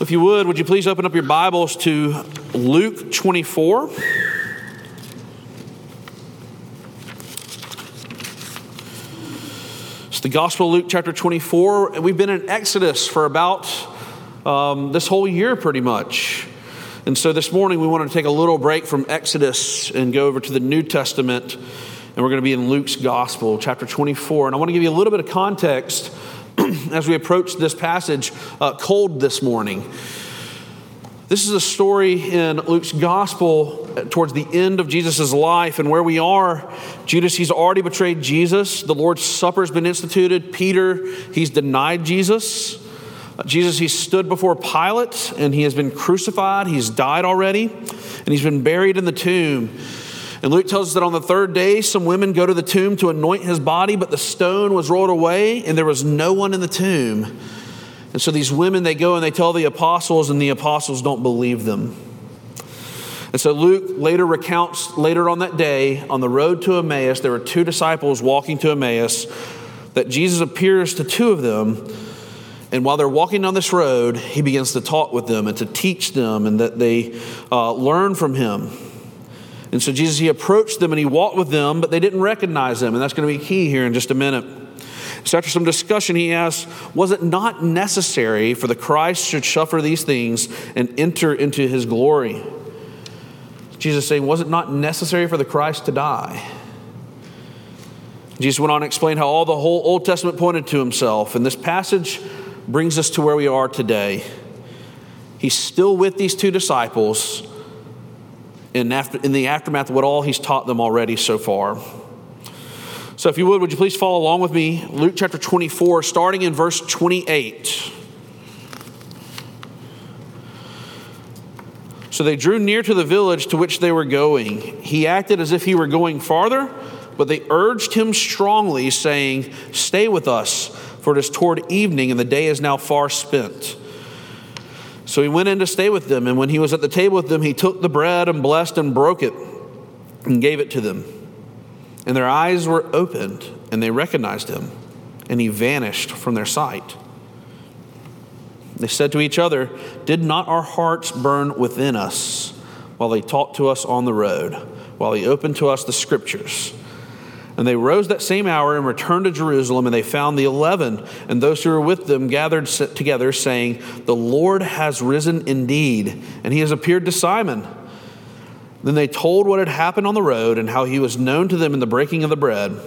If you would, would you please open up your Bibles to Luke 24? It's the Gospel of Luke, chapter 24. We've been in Exodus for about um, this whole year, pretty much. And so this morning, we want to take a little break from Exodus and go over to the New Testament. And we're going to be in Luke's Gospel, chapter 24. And I want to give you a little bit of context as we approach this passage uh, cold this morning. This is a story in Luke's gospel towards the end of Jesus' life and where we are. Judas, he's already betrayed Jesus. The Lord's Supper has been instituted. Peter, he's denied Jesus. Jesus, he stood before Pilate and he has been crucified. He's died already and he's been buried in the tomb. And Luke tells us that on the third day, some women go to the tomb to anoint his body, but the stone was rolled away and there was no one in the tomb. And so these women, they go and they tell the apostles, and the apostles don't believe them. And so Luke later recounts, later on that day, on the road to Emmaus, there were two disciples walking to Emmaus, that Jesus appears to two of them. And while they're walking on this road, he begins to talk with them and to teach them, and that they uh, learn from him. And so Jesus, he approached them and he walked with them, but they didn't recognize him. And that's going to be key here in just a minute. So after some discussion, he asked, Was it not necessary for the Christ should suffer these things and enter into his glory? Jesus saying, Was it not necessary for the Christ to die? Jesus went on to explain how all the whole Old Testament pointed to himself. And this passage brings us to where we are today. He's still with these two disciples in, after, in the aftermath of what all he's taught them already so far. So, if you would, would you please follow along with me? Luke chapter 24, starting in verse 28. So they drew near to the village to which they were going. He acted as if he were going farther, but they urged him strongly, saying, Stay with us, for it is toward evening, and the day is now far spent. So he went in to stay with them, and when he was at the table with them, he took the bread and blessed and broke it and gave it to them and their eyes were opened, and they recognized him, and he vanished from their sight. They said to each other, Did not our hearts burn within us while he talked to us on the road, while he opened to us the scriptures? And they rose that same hour and returned to Jerusalem, and they found the eleven and those who were with them gathered together, saying, The Lord has risen indeed, and he has appeared to Simon. Then they told what had happened on the road and how he was known to them in the breaking of the bread.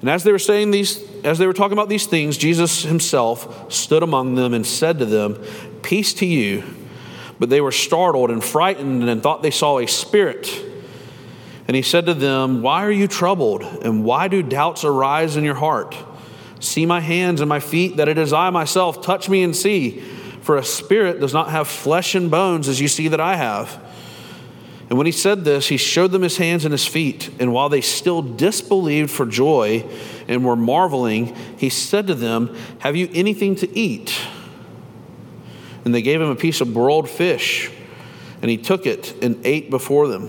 And as they were saying these, as they were talking about these things, Jesus himself stood among them and said to them, Peace to you. But they were startled and frightened and thought they saw a spirit. And he said to them, Why are you troubled? And why do doubts arise in your heart? See my hands and my feet, that it is I myself. Touch me and see. For a spirit does not have flesh and bones as you see that I have. And when he said this, he showed them his hands and his feet. And while they still disbelieved for joy and were marveling, he said to them, Have you anything to eat? And they gave him a piece of broiled fish, and he took it and ate before them.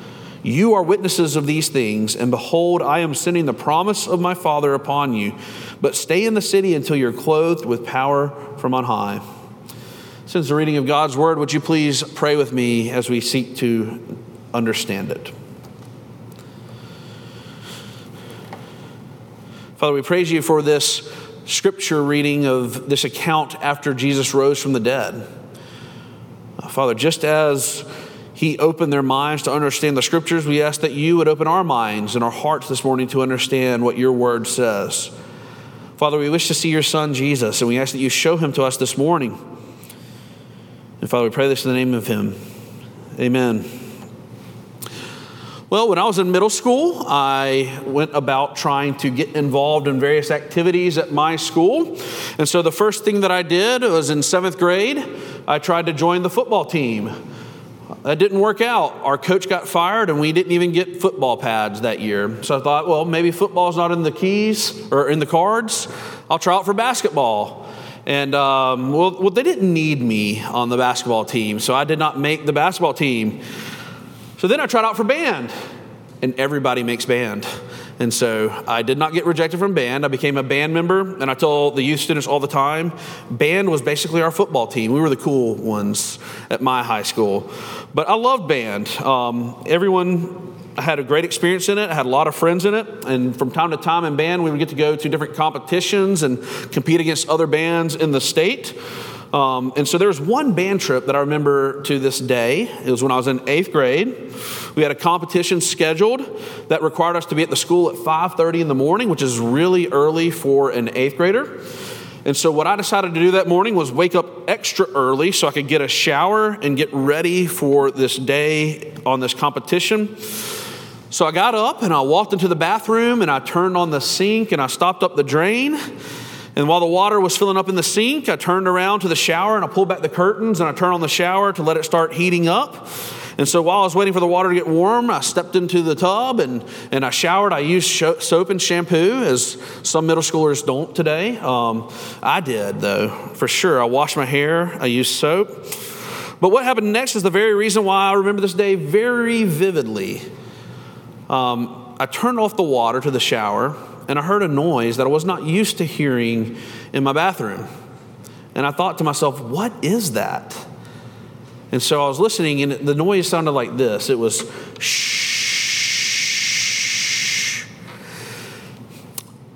You are witnesses of these things, and behold, I am sending the promise of my Father upon you. But stay in the city until you're clothed with power from on high. Since the reading of God's word, would you please pray with me as we seek to understand it? Father, we praise you for this scripture reading of this account after Jesus rose from the dead. Father, just as he opened their minds to understand the scriptures, we ask that you would open our minds and our hearts this morning to understand what your word says. Father, we wish to see your son Jesus, and we ask that you show him to us this morning. And Father, we pray this in the name of him. Amen. Well, when I was in middle school, I went about trying to get involved in various activities at my school. And so the first thing that I did was in seventh grade, I tried to join the football team. That didn't work out. Our coach got fired, and we didn't even get football pads that year. So I thought, well, maybe football's not in the keys or in the cards. I'll try out for basketball. And um, well, well, they didn't need me on the basketball team, so I did not make the basketball team. So then I tried out for band, and everybody makes band. And so I did not get rejected from band. I became a band member, and I told the youth students all the time band was basically our football team. We were the cool ones at my high school. But I loved band. Um, everyone had a great experience in it. I had a lot of friends in it. And from time to time in band, we would get to go to different competitions and compete against other bands in the state. Um, and so there was one band trip that I remember to this day. It was when I was in eighth grade. We had a competition scheduled that required us to be at the school at 5:30 in the morning, which is really early for an eighth grader. And so what I decided to do that morning was wake up extra early so I could get a shower and get ready for this day on this competition. So I got up and I walked into the bathroom and I turned on the sink and I stopped up the drain and while the water was filling up in the sink, I turned around to the shower and I pulled back the curtains and I turned on the shower to let it start heating up. And so while I was waiting for the water to get warm, I stepped into the tub and, and I showered. I used soap and shampoo, as some middle schoolers don't today. Um, I did, though, for sure. I washed my hair, I used soap. But what happened next is the very reason why I remember this day very vividly. Um, I turned off the water to the shower and I heard a noise that I was not used to hearing in my bathroom. And I thought to myself, what is that? And so I was listening, and the noise sounded like this it was shh.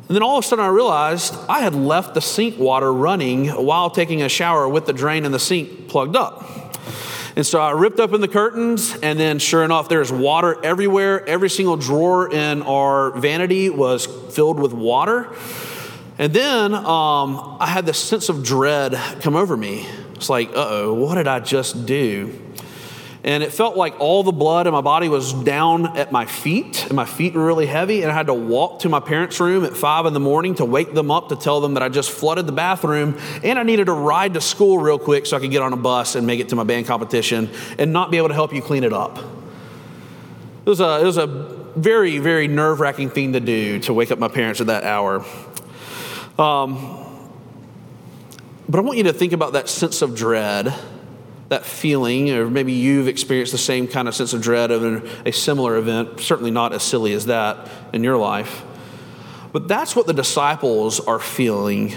And then all of a sudden I realized I had left the sink water running while taking a shower with the drain in the sink plugged up. And so I ripped open the curtains, and then sure enough, there's water everywhere. Every single drawer in our vanity was filled with water. And then um, I had this sense of dread come over me. It's like, uh oh, what did I just do? and it felt like all the blood in my body was down at my feet, and my feet were really heavy, and I had to walk to my parents' room at five in the morning to wake them up to tell them that I just flooded the bathroom, and I needed to ride to school real quick so I could get on a bus and make it to my band competition and not be able to help you clean it up. It was a, it was a very, very nerve wracking thing to do to wake up my parents at that hour. Um, but I want you to think about that sense of dread that feeling, or maybe you've experienced the same kind of sense of dread of a similar event, certainly not as silly as that in your life. But that's what the disciples are feeling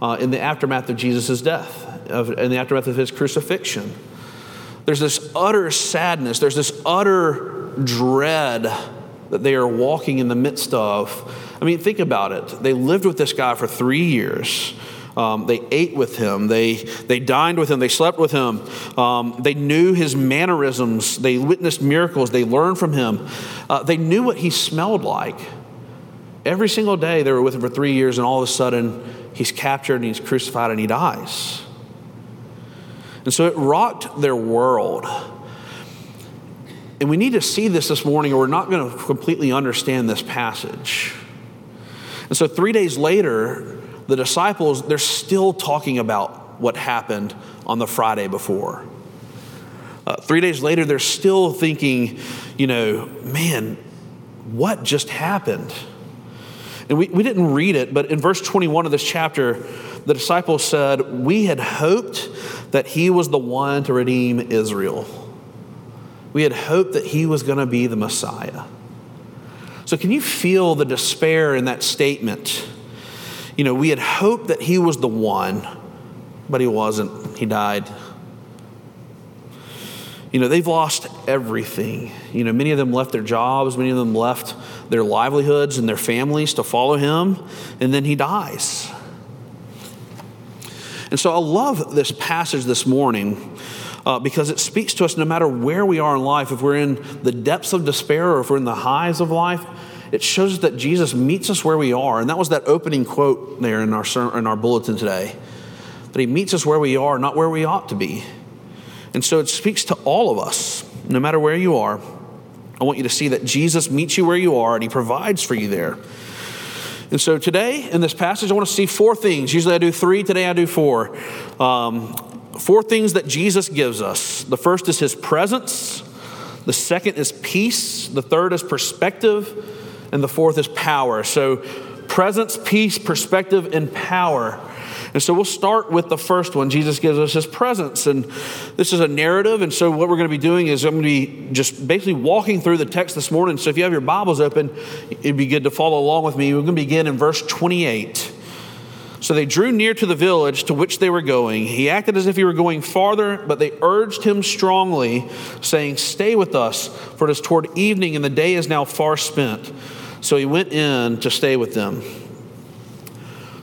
uh, in the aftermath of Jesus' death, of, in the aftermath of his crucifixion. There's this utter sadness, there's this utter dread that they are walking in the midst of. I mean, think about it. They lived with this guy for three years. Um, they ate with him. They, they dined with him. They slept with him. Um, they knew his mannerisms. They witnessed miracles. They learned from him. Uh, they knew what he smelled like. Every single day they were with him for three years, and all of a sudden he's captured and he's crucified and he dies. And so it rocked their world. And we need to see this this morning, or we're not going to completely understand this passage. And so, three days later, the disciples, they're still talking about what happened on the Friday before. Uh, three days later, they're still thinking, you know, man, what just happened? And we, we didn't read it, but in verse 21 of this chapter, the disciples said, We had hoped that he was the one to redeem Israel. We had hoped that he was going to be the Messiah. So, can you feel the despair in that statement? You know, we had hoped that he was the one, but he wasn't. He died. You know, they've lost everything. You know, many of them left their jobs, many of them left their livelihoods and their families to follow him, and then he dies. And so I love this passage this morning uh, because it speaks to us no matter where we are in life, if we're in the depths of despair or if we're in the highs of life, it shows that Jesus meets us where we are. And that was that opening quote there in our, in our bulletin today that he meets us where we are, not where we ought to be. And so it speaks to all of us, no matter where you are. I want you to see that Jesus meets you where you are and he provides for you there. And so today in this passage, I want to see four things. Usually I do three, today I do four. Um, four things that Jesus gives us. The first is his presence, the second is peace, the third is perspective, and the fourth is power. So, presence, peace, perspective, and power. And so we'll start with the first one. Jesus gives us his presence. And this is a narrative. And so what we're going to be doing is I'm going to be just basically walking through the text this morning. So if you have your Bibles open, it'd be good to follow along with me. We're going to begin in verse 28. So they drew near to the village to which they were going. He acted as if he were going farther, but they urged him strongly, saying, Stay with us, for it is toward evening, and the day is now far spent. So he went in to stay with them.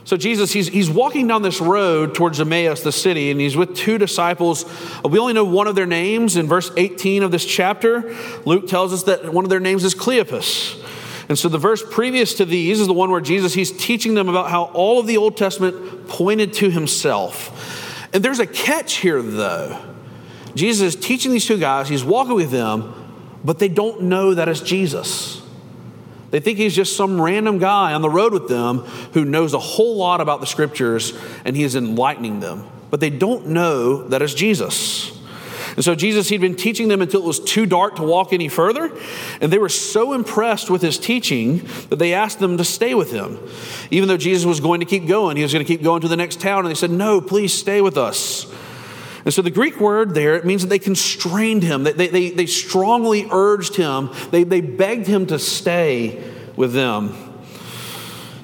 So Jesus, he's, he's walking down this road towards Emmaus, the city, and he's with two disciples. We only know one of their names in verse 18 of this chapter. Luke tells us that one of their names is Cleopas. And so the verse previous to these is the one where Jesus, he's teaching them about how all of the Old Testament pointed to himself. And there's a catch here, though. Jesus is teaching these two guys, he's walking with them, but they don't know that it's Jesus. They think he's just some random guy on the road with them who knows a whole lot about the scriptures and he is enlightening them. But they don't know that it's Jesus. And so Jesus, he'd been teaching them until it was too dark to walk any further. And they were so impressed with his teaching that they asked them to stay with him. Even though Jesus was going to keep going, he was going to keep going to the next town. And they said, No, please stay with us. And so the Greek word there, it means that they constrained him, they, they, they strongly urged him, they, they begged him to stay with them.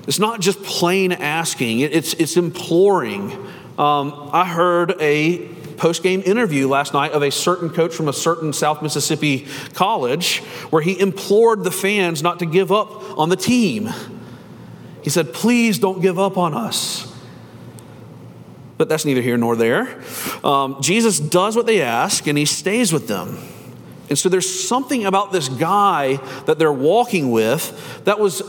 It's not just plain asking, it's, it's imploring. Um, I heard a post game interview last night of a certain coach from a certain South Mississippi college where he implored the fans not to give up on the team. He said, Please don't give up on us. But that's neither here nor there. Um, Jesus does what they ask and he stays with them. And so there's something about this guy that they're walking with that was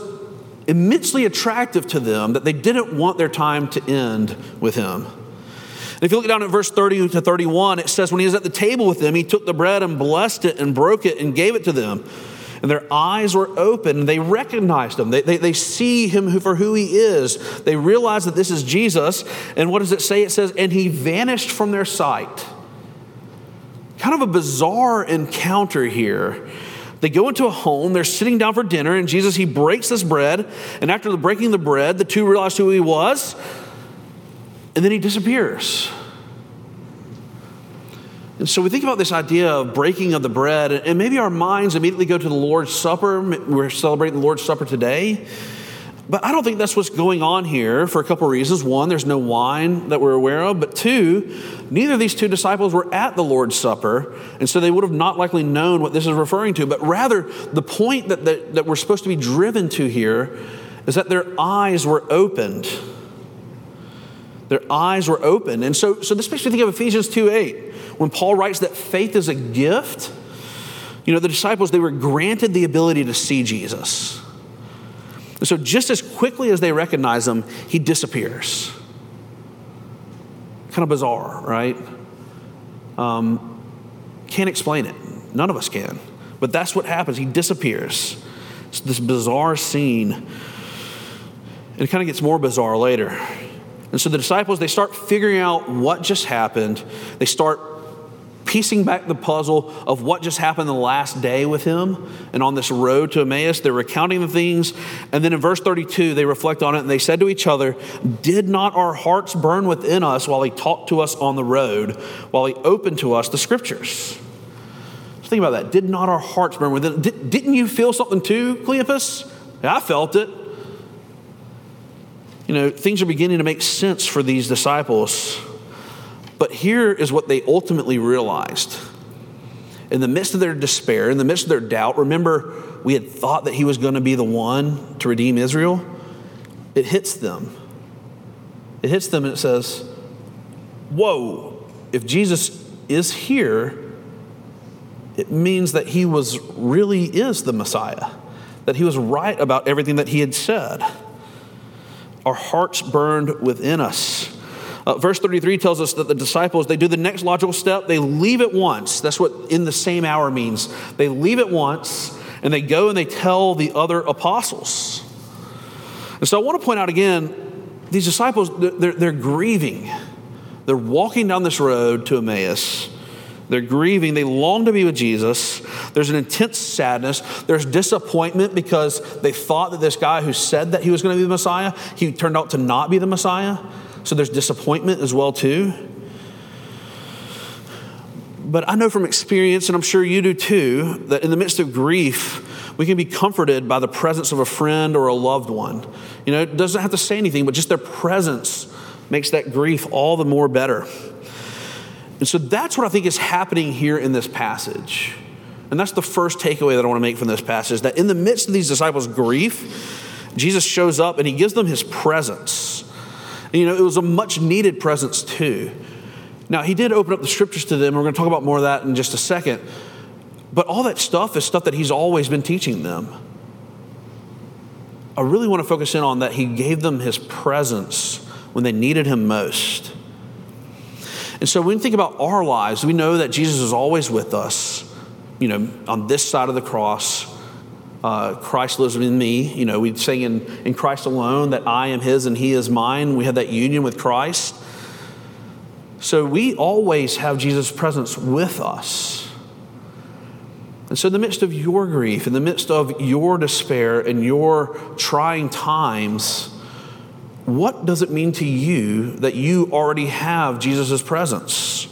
immensely attractive to them that they didn't want their time to end with him. If you look down at verse 30 to 31, it says, When he was at the table with them, he took the bread and blessed it and broke it and gave it to them. And their eyes were open and they recognized him. They, they, they see him for who he is. They realize that this is Jesus. And what does it say? It says, And he vanished from their sight. Kind of a bizarre encounter here. They go into a home, they're sitting down for dinner, and Jesus, he breaks this bread. And after the breaking the bread, the two realize who he was and then he disappears. And so we think about this idea of breaking of the bread, and maybe our minds immediately go to the Lord's Supper. We're celebrating the Lord's Supper today. But I don't think that's what's going on here for a couple of reasons. One, there's no wine that we're aware of. But two, neither of these two disciples were at the Lord's Supper, and so they would have not likely known what this is referring to. But rather, the point that, that, that we're supposed to be driven to here is that their eyes were opened their eyes were open. And so, so this makes me think of Ephesians 2 8, when Paul writes that faith is a gift. You know, the disciples, they were granted the ability to see Jesus. And so, just as quickly as they recognize him, he disappears. Kind of bizarre, right? Um, can't explain it. None of us can. But that's what happens. He disappears. It's this bizarre scene. And it kind of gets more bizarre later. And so the disciples, they start figuring out what just happened. They start piecing back the puzzle of what just happened the last day with him and on this road to Emmaus. They're recounting the things. And then in verse 32, they reflect on it and they said to each other, Did not our hearts burn within us while he talked to us on the road, while he opened to us the scriptures? Just think about that. Did not our hearts burn within? Did, didn't you feel something too, Cleopas? Yeah, I felt it you know, things are beginning to make sense for these disciples. But here is what they ultimately realized. In the midst of their despair, in the midst of their doubt, remember, we had thought that he was going to be the one to redeem Israel. It hits them. It hits them and it says, Whoa, if Jesus is here, it means that he was really is the Messiah, that he was right about everything that he had said our hearts burned within us. Uh, verse 33 tells us that the disciples they do the next logical step they leave it once that's what in the same hour means they leave it once and they go and they tell the other apostles and so i want to point out again these disciples they're, they're grieving They're walking down this road to Emmaus. They're grieving. They long to be with Jesus. There's an intense sadness. There's disappointment because they thought that this guy who said that he was going to be the Messiah, he turned out to not be the Messiah. So there's disappointment as well too. But I know from experience, and I'm sure you do too, that in the midst of grief, we can be comforted by the presence of a friend or a loved one. You know, it doesn't have to say anything, but just their presence makes that grief all the more better. And so that's what I think is happening here in this passage. And that's the first takeaway that I want to make from this passage that in the midst of these disciples' grief, Jesus shows up and he gives them his presence. And, you know, it was a much needed presence too. Now, he did open up the scriptures to them. We're going to talk about more of that in just a second. But all that stuff is stuff that he's always been teaching them. I really want to focus in on that he gave them his presence when they needed him most. And so when we think about our lives, we know that Jesus is always with us, you know, on this side of the cross. Uh, Christ lives in me. You know, we sing in, in Christ alone that I am his and he is mine. We have that union with Christ. So we always have Jesus' presence with us. And so, in the midst of your grief, in the midst of your despair and your trying times, what does it mean to you that you already have Jesus' presence?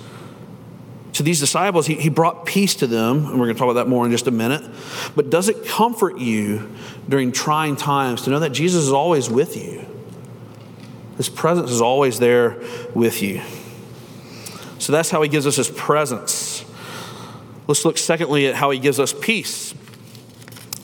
To these disciples, he, he brought peace to them, and we're going to talk about that more in just a minute. But does it comfort you during trying times to know that Jesus is always with you? His presence is always there with you. So that's how he gives us his presence. Let's look secondly at how he gives us peace.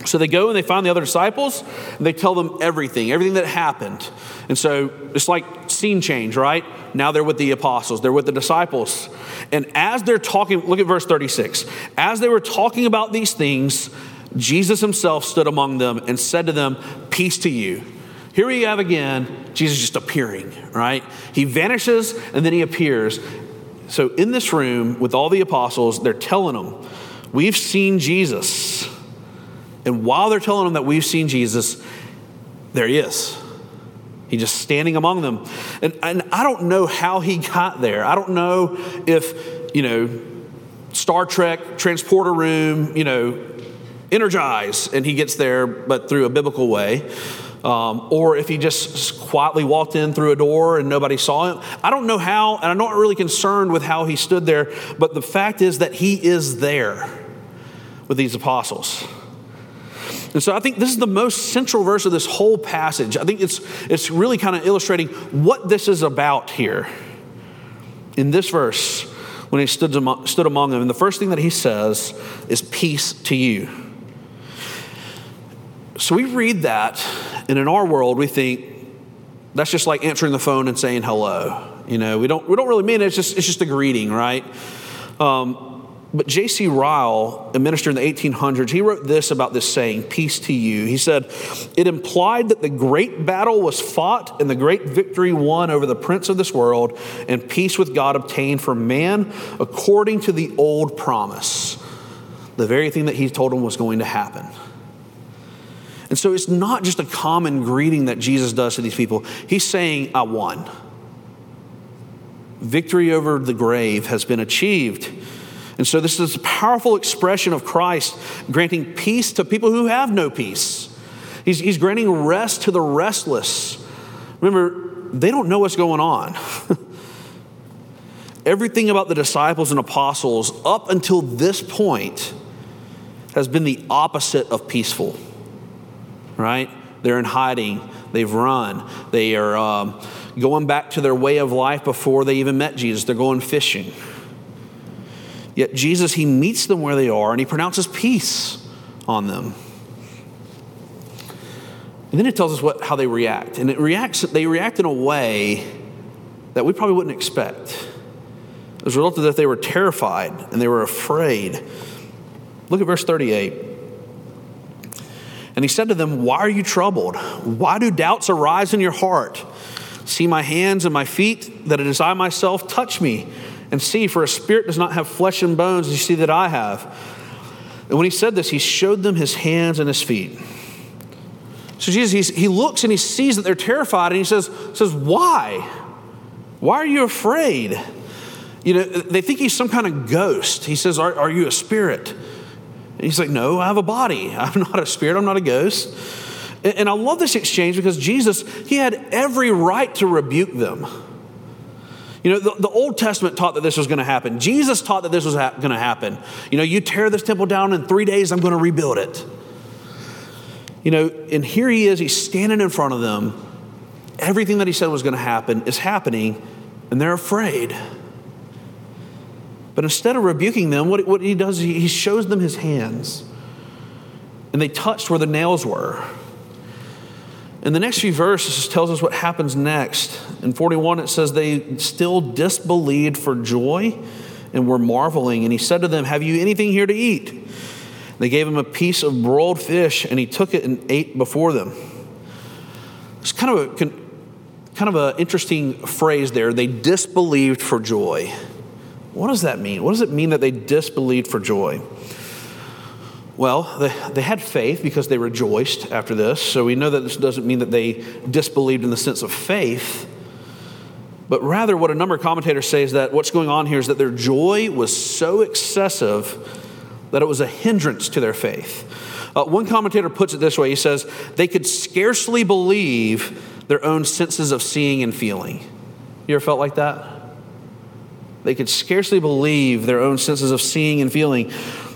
So they go and they find the other disciples, and they tell them everything, everything that happened. And so it's like scene change, right? Now they're with the apostles, they're with the disciples. And as they're talking, look at verse 36. As they were talking about these things, Jesus himself stood among them and said to them, Peace to you. Here we have again Jesus just appearing, right? He vanishes and then he appears. So in this room with all the apostles, they're telling them, We've seen Jesus. And while they're telling them that we've seen Jesus, there he is. He's just standing among them. And, and I don't know how he got there. I don't know if, you know, Star Trek, transporter room, you know, energize, and he gets there, but through a biblical way. Um, or if he just quietly walked in through a door and nobody saw him. I don't know how, and I'm not really concerned with how he stood there, but the fact is that he is there with these apostles. And so I think this is the most central verse of this whole passage. I think it's, it's really kind of illustrating what this is about here. In this verse, when he stood among, stood among them, and the first thing that he says is, Peace to you. So we read that, and in our world, we think that's just like answering the phone and saying hello. You know, we don't, we don't really mean it, it's just, it's just a greeting, right? Um, but J.C. Ryle, a minister in the 1800s, he wrote this about this saying, Peace to you. He said, It implied that the great battle was fought and the great victory won over the prince of this world, and peace with God obtained for man according to the old promise. The very thing that he told him was going to happen. And so it's not just a common greeting that Jesus does to these people. He's saying, I won. Victory over the grave has been achieved. And so, this is a powerful expression of Christ granting peace to people who have no peace. He's, he's granting rest to the restless. Remember, they don't know what's going on. Everything about the disciples and apostles up until this point has been the opposite of peaceful, right? They're in hiding, they've run, they are um, going back to their way of life before they even met Jesus, they're going fishing. Yet Jesus, he meets them where they are and he pronounces peace on them. And then it tells us what, how they react. And it reacts, they react in a way that we probably wouldn't expect. As a result of that, they were terrified and they were afraid. Look at verse 38. And he said to them, Why are you troubled? Why do doubts arise in your heart? See my hands and my feet, that it is I myself. Touch me and see, for a spirit does not have flesh and bones as you see that I have. And when he said this, he showed them his hands and his feet. So Jesus, he looks and he sees that they're terrified, and he says, says, Why? Why are you afraid? You know, they think he's some kind of ghost. He says, Are, are you a spirit? And he's like, No, I have a body. I'm not a spirit, I'm not a ghost. And, and I love this exchange because Jesus, he had every right to rebuke them. You know, the, the, Old Testament taught that this was going to happen. Jesus taught that this was ha- going to happen. You know, you tear this temple down in three days, I'm going to rebuild it. You know, and here he is, he's standing in front of them. Everything that he said was going to happen is happening, and they're afraid. But instead of rebuking them, what, what he does, is he shows them his hands. And they touched where the nails were. And the next few verses tells us what happens next. In 41, it says, They still disbelieved for joy and were marveling. And he said to them, Have you anything here to eat? They gave him a piece of broiled fish, and he took it and ate before them. It's kind of a kind of an interesting phrase there. They disbelieved for joy. What does that mean? What does it mean that they disbelieved for joy? Well, they, they had faith because they rejoiced after this. So we know that this doesn't mean that they disbelieved in the sense of faith. But rather, what a number of commentators say is that what's going on here is that their joy was so excessive that it was a hindrance to their faith. Uh, one commentator puts it this way he says, they could scarcely believe their own senses of seeing and feeling. You ever felt like that? They could scarcely believe their own senses of seeing and feeling.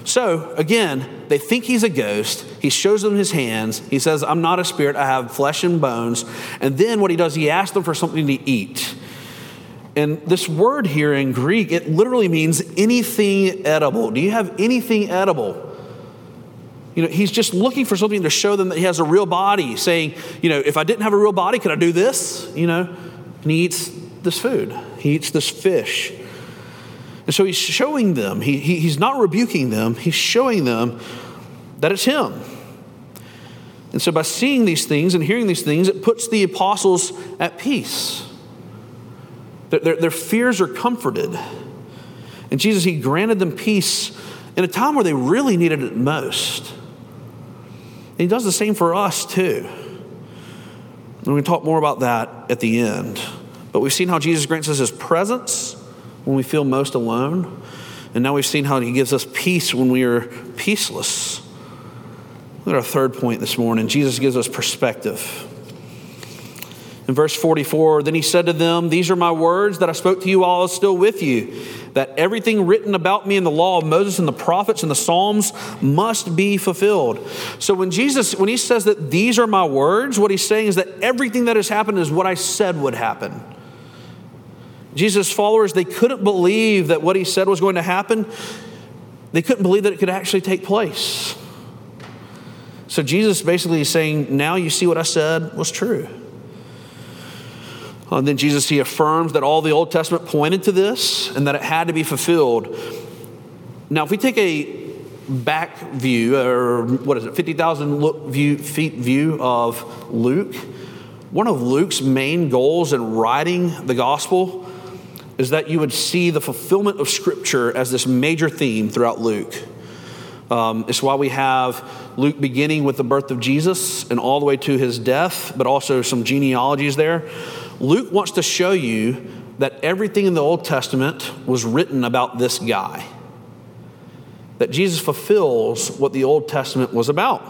So, again, they think he's a ghost. He shows them his hands. He says, I'm not a spirit, I have flesh and bones. And then what he does, he asks them for something to eat. And this word here in Greek, it literally means anything edible. Do you have anything edible? You know, he's just looking for something to show them that he has a real body, saying, you know, if I didn't have a real body, could I do this? You know, and he eats this food, he eats this fish. And so he's showing them, he, he, he's not rebuking them, he's showing them that it's him. And so by seeing these things and hearing these things, it puts the apostles at peace. Their, their, their fears are comforted. And Jesus, he granted them peace in a time where they really needed it most. And he does the same for us too. And going to talk more about that at the end. But we've seen how Jesus grants us his presence when we feel most alone. And now we've seen how he gives us peace when we are peaceless. Look at our third point this morning. Jesus gives us perspective. In verse 44, then he said to them, These are my words that I spoke to you while I was still with you, that everything written about me in the law of Moses and the prophets and the Psalms must be fulfilled. So when Jesus, when he says that these are my words, what he's saying is that everything that has happened is what I said would happen. Jesus' followers, they couldn't believe that what he said was going to happen. They couldn't believe that it could actually take place. So Jesus basically is saying, Now you see what I said was true. And then Jesus, he affirms that all the Old Testament pointed to this and that it had to be fulfilled. Now, if we take a back view, or what is it, 50,000 view, feet view of Luke, one of Luke's main goals in writing the gospel is that you would see the fulfillment of Scripture as this major theme throughout Luke. Um, it's why we have Luke beginning with the birth of Jesus and all the way to his death, but also some genealogies there. Luke wants to show you that everything in the Old Testament was written about this guy. That Jesus fulfills what the Old Testament was about.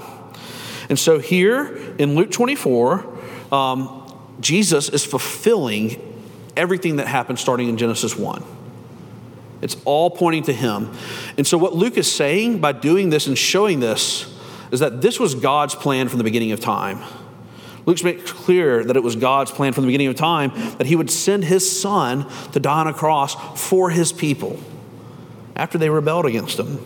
And so here in Luke 24, um, Jesus is fulfilling everything that happened starting in Genesis 1. It's all pointing to him. And so, what Luke is saying by doing this and showing this is that this was God's plan from the beginning of time. Luke's makes clear that it was God's plan from the beginning of time that he would send his son to die on a cross for his people after they rebelled against him.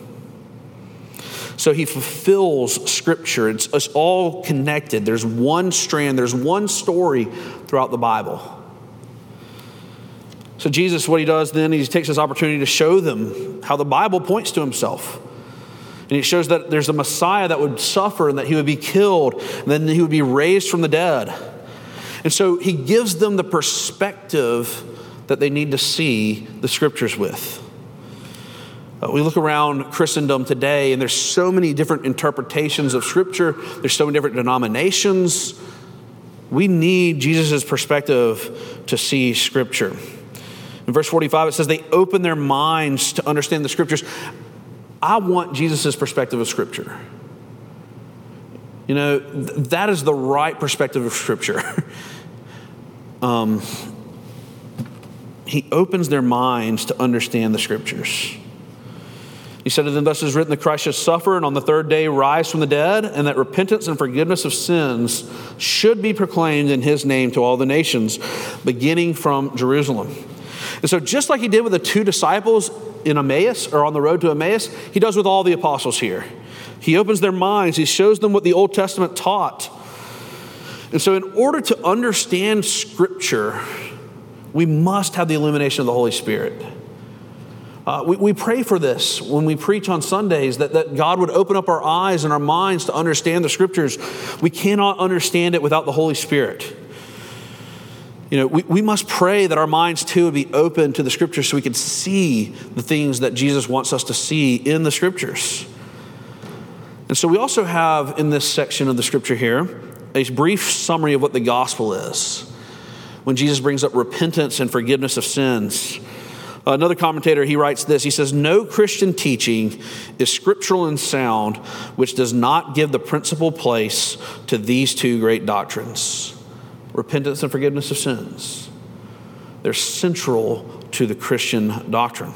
So he fulfills scripture. It's, it's all connected. There's one strand, there's one story throughout the Bible. So, Jesus, what he does then, he takes this opportunity to show them how the Bible points to himself. And he shows that there's a Messiah that would suffer and that he would be killed, and then he would be raised from the dead. And so he gives them the perspective that they need to see the scriptures with. Uh, we look around Christendom today, and there's so many different interpretations of scripture, there's so many different denominations. We need Jesus' perspective to see scripture. In verse 45, it says they open their minds to understand the scriptures. I want Jesus' perspective of scripture. You know, th- that is the right perspective of scripture. um, he opens their minds to understand the scriptures. He said, And thus is written that Christ shall suffer and on the third day rise from the dead, and that repentance and forgiveness of sins should be proclaimed in his name to all the nations, beginning from Jerusalem. And so, just like he did with the two disciples in Emmaus or on the road to Emmaus, he does with all the apostles here. He opens their minds, he shows them what the Old Testament taught. And so, in order to understand Scripture, we must have the illumination of the Holy Spirit. Uh, we, we pray for this when we preach on Sundays that, that God would open up our eyes and our minds to understand the scriptures. We cannot understand it without the Holy Spirit. You know, we, we must pray that our minds too would be open to the scriptures so we can see the things that Jesus wants us to see in the scriptures. And so we also have in this section of the scripture here a brief summary of what the gospel is. When Jesus brings up repentance and forgiveness of sins, Another commentator, he writes this. He says, No Christian teaching is scriptural and sound which does not give the principal place to these two great doctrines repentance and forgiveness of sins. They're central to the Christian doctrine.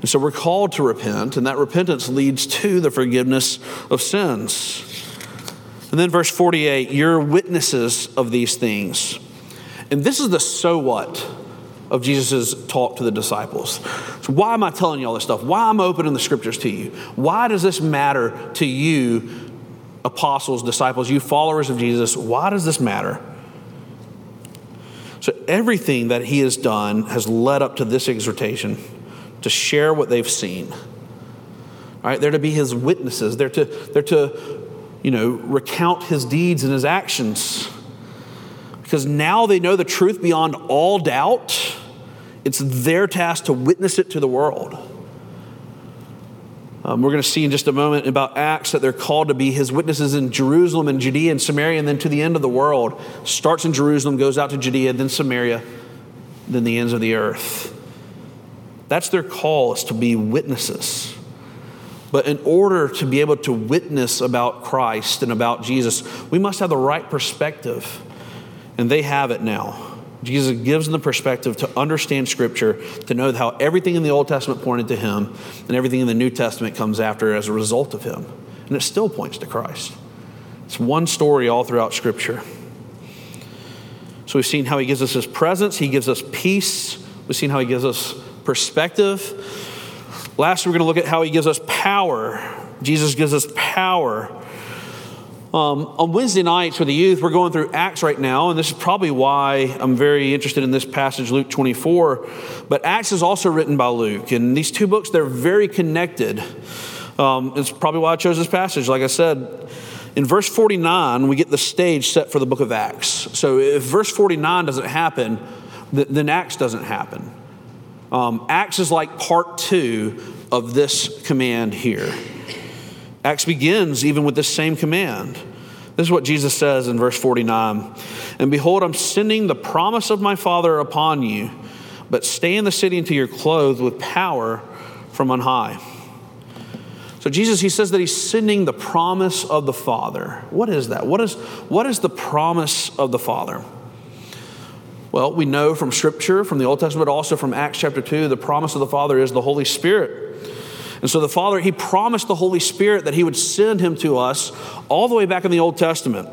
And so we're called to repent, and that repentance leads to the forgiveness of sins. And then verse 48 you're witnesses of these things. And this is the so what of Jesus' talk to the disciples. So, why am I telling you all this stuff? Why am I opening the scriptures to you? Why does this matter to you, apostles, disciples, you followers of Jesus? Why does this matter? So, everything that he has done has led up to this exhortation to share what they've seen. All right, they're to be his witnesses. They're to, they're to, you know, recount his deeds and his actions. Because now they know the truth beyond all doubt. It's their task to witness it to the world. Um, we're going to see in just a moment about Acts that they're called to be his witnesses in Jerusalem and Judea and Samaria and then to the end of the world. Starts in Jerusalem, goes out to Judea, then Samaria, then the ends of the earth. That's their call, is to be witnesses. But in order to be able to witness about Christ and about Jesus, we must have the right perspective. And they have it now. Jesus gives them the perspective to understand Scripture, to know how everything in the Old Testament pointed to Him, and everything in the New Testament comes after as a result of Him. And it still points to Christ. It's one story all throughout Scripture. So we've seen how He gives us His presence, He gives us peace, we've seen how He gives us perspective. Last, we're going to look at how He gives us power. Jesus gives us power. Um, on Wednesday nights with the youth, we're going through Acts right now, and this is probably why I'm very interested in this passage, Luke 24. But Acts is also written by Luke, and these two books, they're very connected. Um, it's probably why I chose this passage. Like I said, in verse 49, we get the stage set for the book of Acts. So if verse 49 doesn't happen, then Acts doesn't happen. Um, Acts is like part two of this command here. Acts begins even with this same command. This is what Jesus says in verse 49 And behold, I'm sending the promise of my Father upon you, but stay in the city until you're clothed with power from on high. So Jesus, he says that he's sending the promise of the Father. What is that? What is, what is the promise of the Father? Well, we know from Scripture, from the Old Testament, also from Acts chapter 2, the promise of the Father is the Holy Spirit. And so the Father, He promised the Holy Spirit that He would send Him to us all the way back in the Old Testament.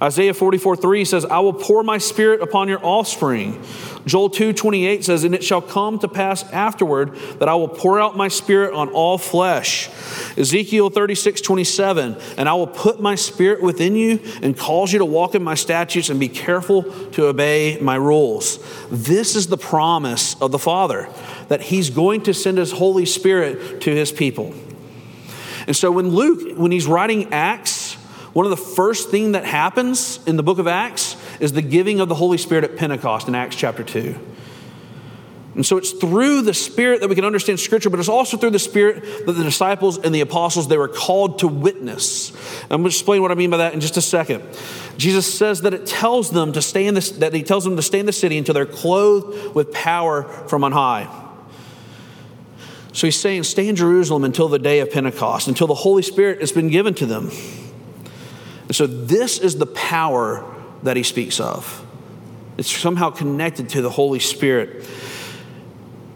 Isaiah 44 3 says, I will pour my spirit upon your offspring. Joel 2 28 says, And it shall come to pass afterward that I will pour out my spirit on all flesh. Ezekiel 36 27, And I will put my spirit within you and cause you to walk in my statutes and be careful to obey my rules. This is the promise of the Father that he's going to send his Holy Spirit to his people. And so when Luke, when he's writing Acts, one of the first thing that happens in the book of Acts is the giving of the Holy Spirit at Pentecost in Acts chapter 2. And so it's through the Spirit that we can understand Scripture, but it's also through the Spirit that the disciples and the apostles, they were called to witness. I'm going to explain what I mean by that in just a second. Jesus says that it tells them to stay in this, that he tells them to stay in the city until they're clothed with power from on high. So he's saying, stay in Jerusalem until the day of Pentecost, until the Holy Spirit has been given to them. And so this is the power that he speaks of. It's somehow connected to the Holy Spirit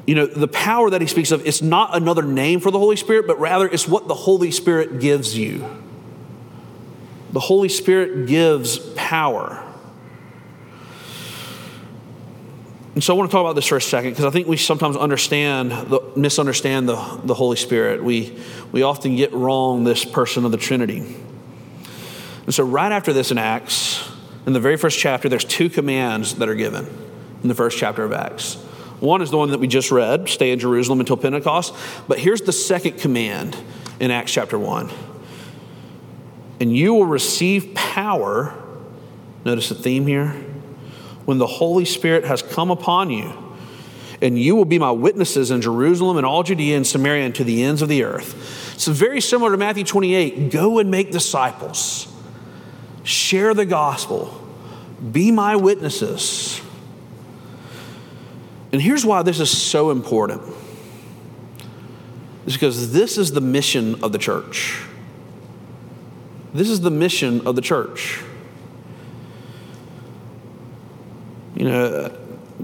you know, the power that he speaks of, it's not another name for the Holy Spirit, but rather it's what the Holy Spirit gives you. The Holy Spirit gives power. And so I want to talk about this for a second because I think we sometimes understand, the, misunderstand the, the Holy Spirit. We, we often get wrong this person of the Trinity. And so, right after this in Acts, in the very first chapter, there's two commands that are given in the first chapter of Acts. One is the one that we just read stay in Jerusalem until Pentecost. But here's the second command in Acts chapter 1. And you will receive power. Notice the theme here. When the Holy Spirit has come upon you, and you will be my witnesses in Jerusalem and all Judea and Samaria and to the ends of the earth. It's very similar to Matthew 28. Go and make disciples, share the gospel, be my witnesses. And here's why this is so important. It's because this is the mission of the church. This is the mission of the church. You know,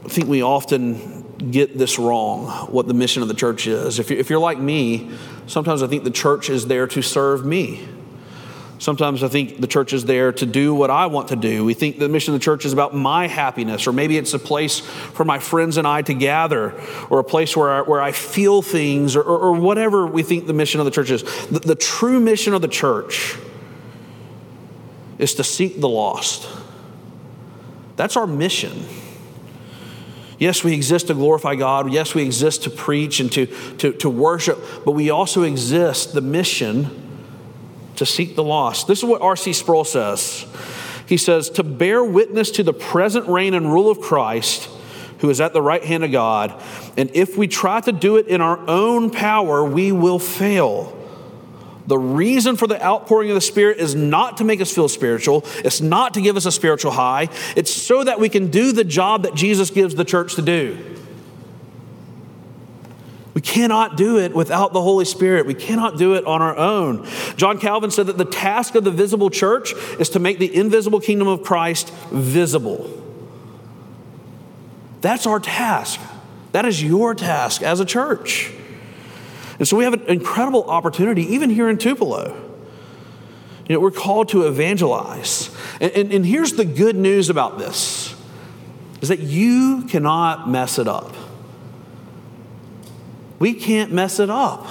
I think we often get this wrong, what the mission of the church is. If you're, like me, sometimes I think the church is there to serve me. Sometimes I think the church is there to do what I want to do. We think the mission of the church is about my happiness, or maybe it's a place for my friends and I to gather, or a place where I, where I feel things, or, or, or whatever we think the mission of the church is. The, the true mission of the church is to seek the lost. That's our mission. Yes, we exist to glorify God. Yes, we exist to preach and to, to, to worship, but we also exist, the mission to seek the lost. This is what R.C. Sproul says. He says, to bear witness to the present reign and rule of Christ, who is at the right hand of God. And if we try to do it in our own power, we will fail. The reason for the outpouring of the Spirit is not to make us feel spiritual. It's not to give us a spiritual high. It's so that we can do the job that Jesus gives the church to do. We cannot do it without the Holy Spirit. We cannot do it on our own. John Calvin said that the task of the visible church is to make the invisible kingdom of Christ visible. That's our task. That is your task as a church. And so we have an incredible opportunity, even here in Tupelo. You know, we're called to evangelize. And, and, and here's the good news about this is that you cannot mess it up. We can't mess it up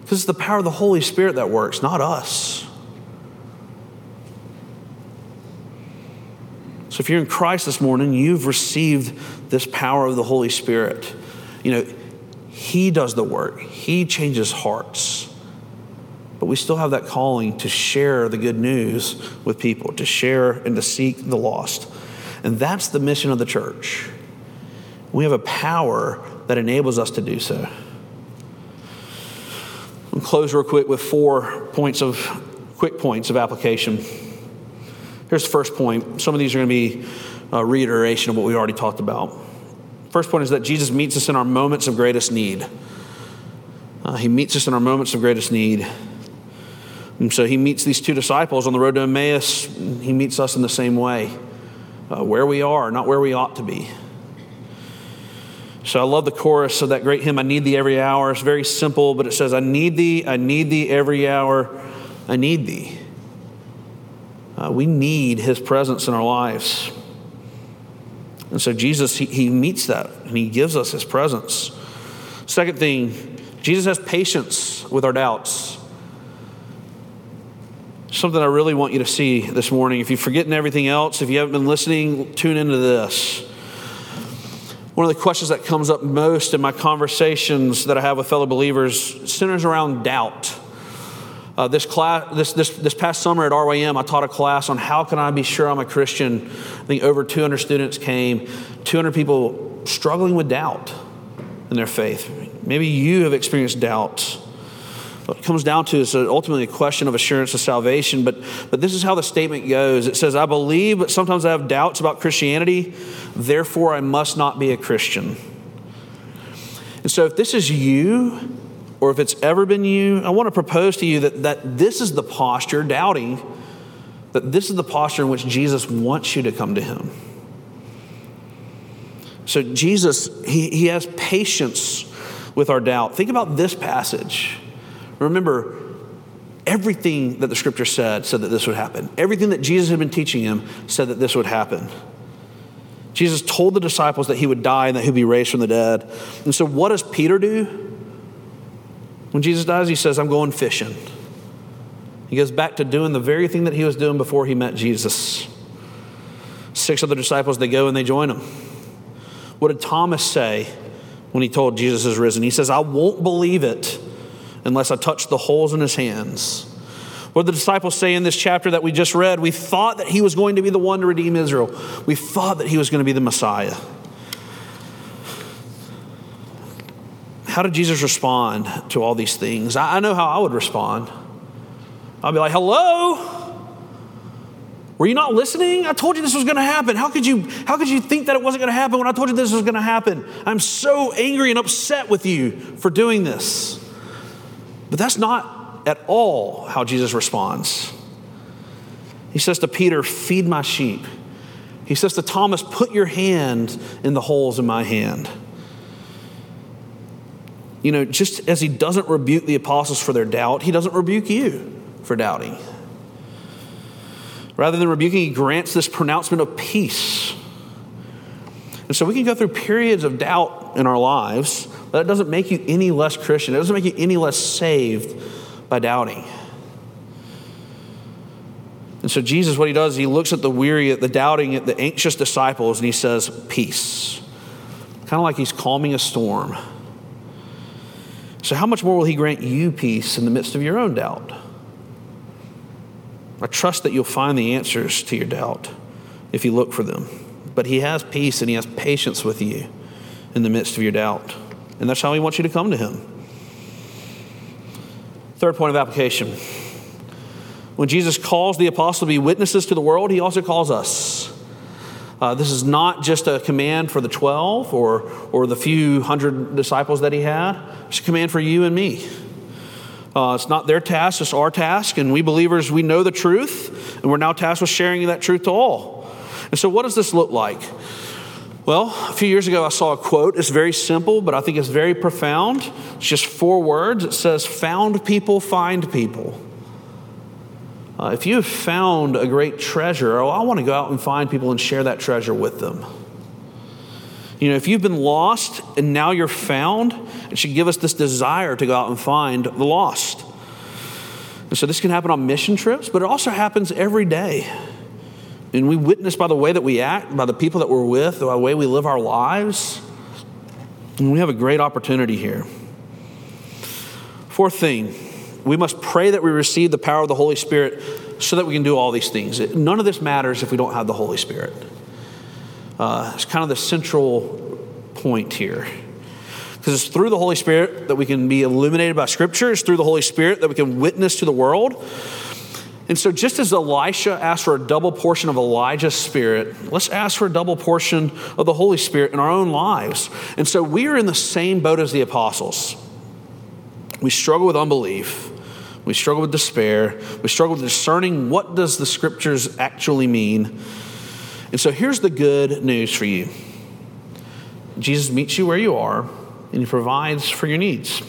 because it's the power of the Holy Spirit that works, not us. So if you're in Christ this morning, you've received this power of the Holy Spirit. You know, He does the work, He changes hearts. But we still have that calling to share the good news with people, to share and to seek the lost. And that's the mission of the church. We have a power that enables us to do so. I'll close real quick with four points of quick points of application. Here's the first point. Some of these are going to be a reiteration of what we already talked about. First point is that Jesus meets us in our moments of greatest need. Uh, he meets us in our moments of greatest need. And so he meets these two disciples on the road to Emmaus. He meets us in the same way, uh, where we are, not where we ought to be. So I love the chorus of that great hymn, I Need Thee Every Hour. It's very simple, but it says, I need Thee, I need Thee every hour, I need Thee. Uh, we need His presence in our lives. And so Jesus, he, he meets that and He gives us His presence. Second thing, Jesus has patience with our doubts. Something I really want you to see this morning. If you're forgetting everything else, if you haven't been listening, tune into this. One of the questions that comes up most in my conversations that I have with fellow believers centers around doubt. Uh, this class, this, this, this past summer at RYM, I taught a class on how can I be sure I'm a Christian. I think over 200 students came. 200 people struggling with doubt in their faith. Maybe you have experienced doubt. What it comes down to is ultimately a question of assurance of salvation, but, but this is how the statement goes. It says, I believe, but sometimes I have doubts about Christianity, therefore I must not be a Christian. And so if this is you, or if it's ever been you, I want to propose to you that, that this is the posture, doubting, that this is the posture in which Jesus wants you to come to Him. So, Jesus, he, he has patience with our doubt. Think about this passage. Remember, everything that the scripture said said that this would happen. Everything that Jesus had been teaching him said that this would happen. Jesus told the disciples that he would die and that he'd be raised from the dead. And so, what does Peter do? When Jesus dies, he says, I'm going fishing. He goes back to doing the very thing that he was doing before he met Jesus. Six other disciples, they go and they join him. What did Thomas say when he told Jesus is risen? He says, I won't believe it unless I touch the holes in his hands. What did the disciples say in this chapter that we just read? We thought that he was going to be the one to redeem Israel. We thought that he was going to be the Messiah. How did Jesus respond to all these things? I know how I would respond. I'd be like, hello? Were you not listening? I told you this was going to happen. How could you how could you think that it wasn't going to happen when I told you this was going to happen? I'm so angry and upset with you for doing this. But that's not at all how Jesus responds. He says to Peter, "Feed my sheep." He says to Thomas, "Put your hand in the holes in my hand." You know, just as he doesn't rebuke the apostles for their doubt, he doesn't rebuke you for doubting. Rather than rebuking, he grants this pronouncement of peace. And so we can go through periods of doubt in our lives, but it doesn't make you any less Christian. It doesn't make you any less saved by doubting. And so Jesus, what he does, he looks at the weary, at the doubting, at the anxious disciples, and he says, Peace. Kind of like he's calming a storm. So, how much more will he grant you peace in the midst of your own doubt? I trust that you'll find the answers to your doubt if you look for them. But He has peace and He has patience with you in the midst of your doubt. And that's how He wants you to come to Him. Third point of application. When Jesus calls the apostles to be witnesses to the world, He also calls us. Uh, this is not just a command for the 12 or, or the few hundred disciples that He had, it's a command for you and me. Uh, it's not their task, it's our task. And we believers, we know the truth, and we're now tasked with sharing that truth to all. And so, what does this look like? Well, a few years ago, I saw a quote. It's very simple, but I think it's very profound. It's just four words. It says, Found people find people. Uh, if you have found a great treasure, oh, I want to go out and find people and share that treasure with them. You know, if you've been lost and now you're found, it should give us this desire to go out and find the lost. And so this can happen on mission trips, but it also happens every day. And we witness by the way that we act, by the people that we're with, by the way we live our lives. And we have a great opportunity here. Fourth thing, we must pray that we receive the power of the Holy Spirit so that we can do all these things. None of this matters if we don't have the Holy Spirit. Uh, it's kind of the central point here. Because it's through the Holy Spirit that we can be illuminated by Scripture, it's through the Holy Spirit that we can witness to the world. And so, just as Elisha asked for a double portion of Elijah's spirit, let's ask for a double portion of the Holy Spirit in our own lives. And so, we are in the same boat as the apostles. We struggle with unbelief. We struggle with despair. We struggle with discerning what does the scriptures actually mean. And so here's the good news for you Jesus meets you where you are, and he provides for your needs.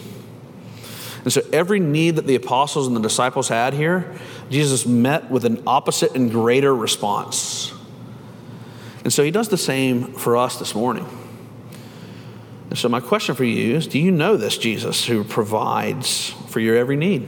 And so every need that the apostles and the disciples had here, Jesus met with an opposite and greater response. And so he does the same for us this morning. And so my question for you is do you know this Jesus who provides for your every need?